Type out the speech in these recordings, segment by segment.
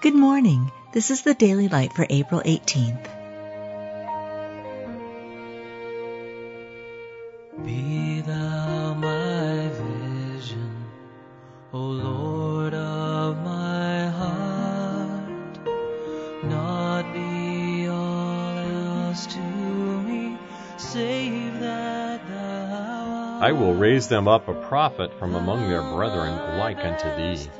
Good morning. This is the Daily Light for April 18th. Be thou my vision, O Lord of my heart. Not be all else to me, save that thou art. I will raise them up a prophet from among their brethren like unto thee.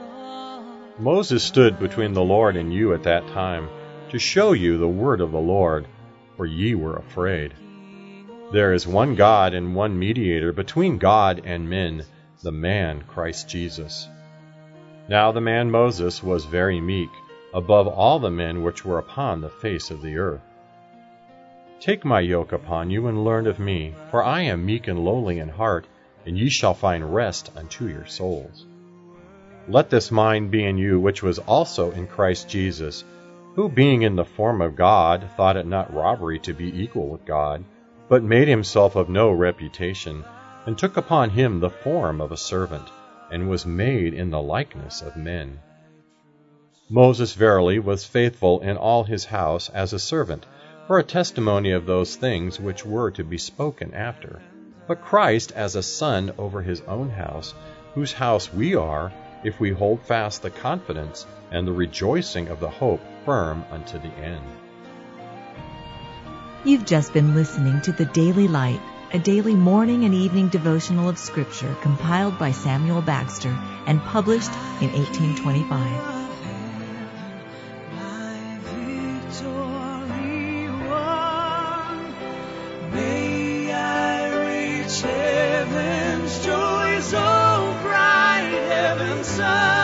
Moses stood between the Lord and you at that time, to show you the word of the Lord, for ye were afraid. There is one God and one mediator between God and men, the man Christ Jesus. Now the man Moses was very meek, above all the men which were upon the face of the earth. Take my yoke upon you and learn of me, for I am meek and lowly in heart, and ye shall find rest unto your souls. Let this mind be in you which was also in Christ Jesus, who being in the form of God thought it not robbery to be equal with God, but made himself of no reputation, and took upon him the form of a servant, and was made in the likeness of men. Moses verily was faithful in all his house as a servant, for a testimony of those things which were to be spoken after. But Christ as a son over his own house, whose house we are, if we hold fast the confidence and the rejoicing of the hope firm unto the end. You've just been listening to the Daily Light, a daily morning and evening devotional of Scripture compiled by Samuel Bagster and published in 1825. My victory won. May I reach heaven's joy so bright, heaven's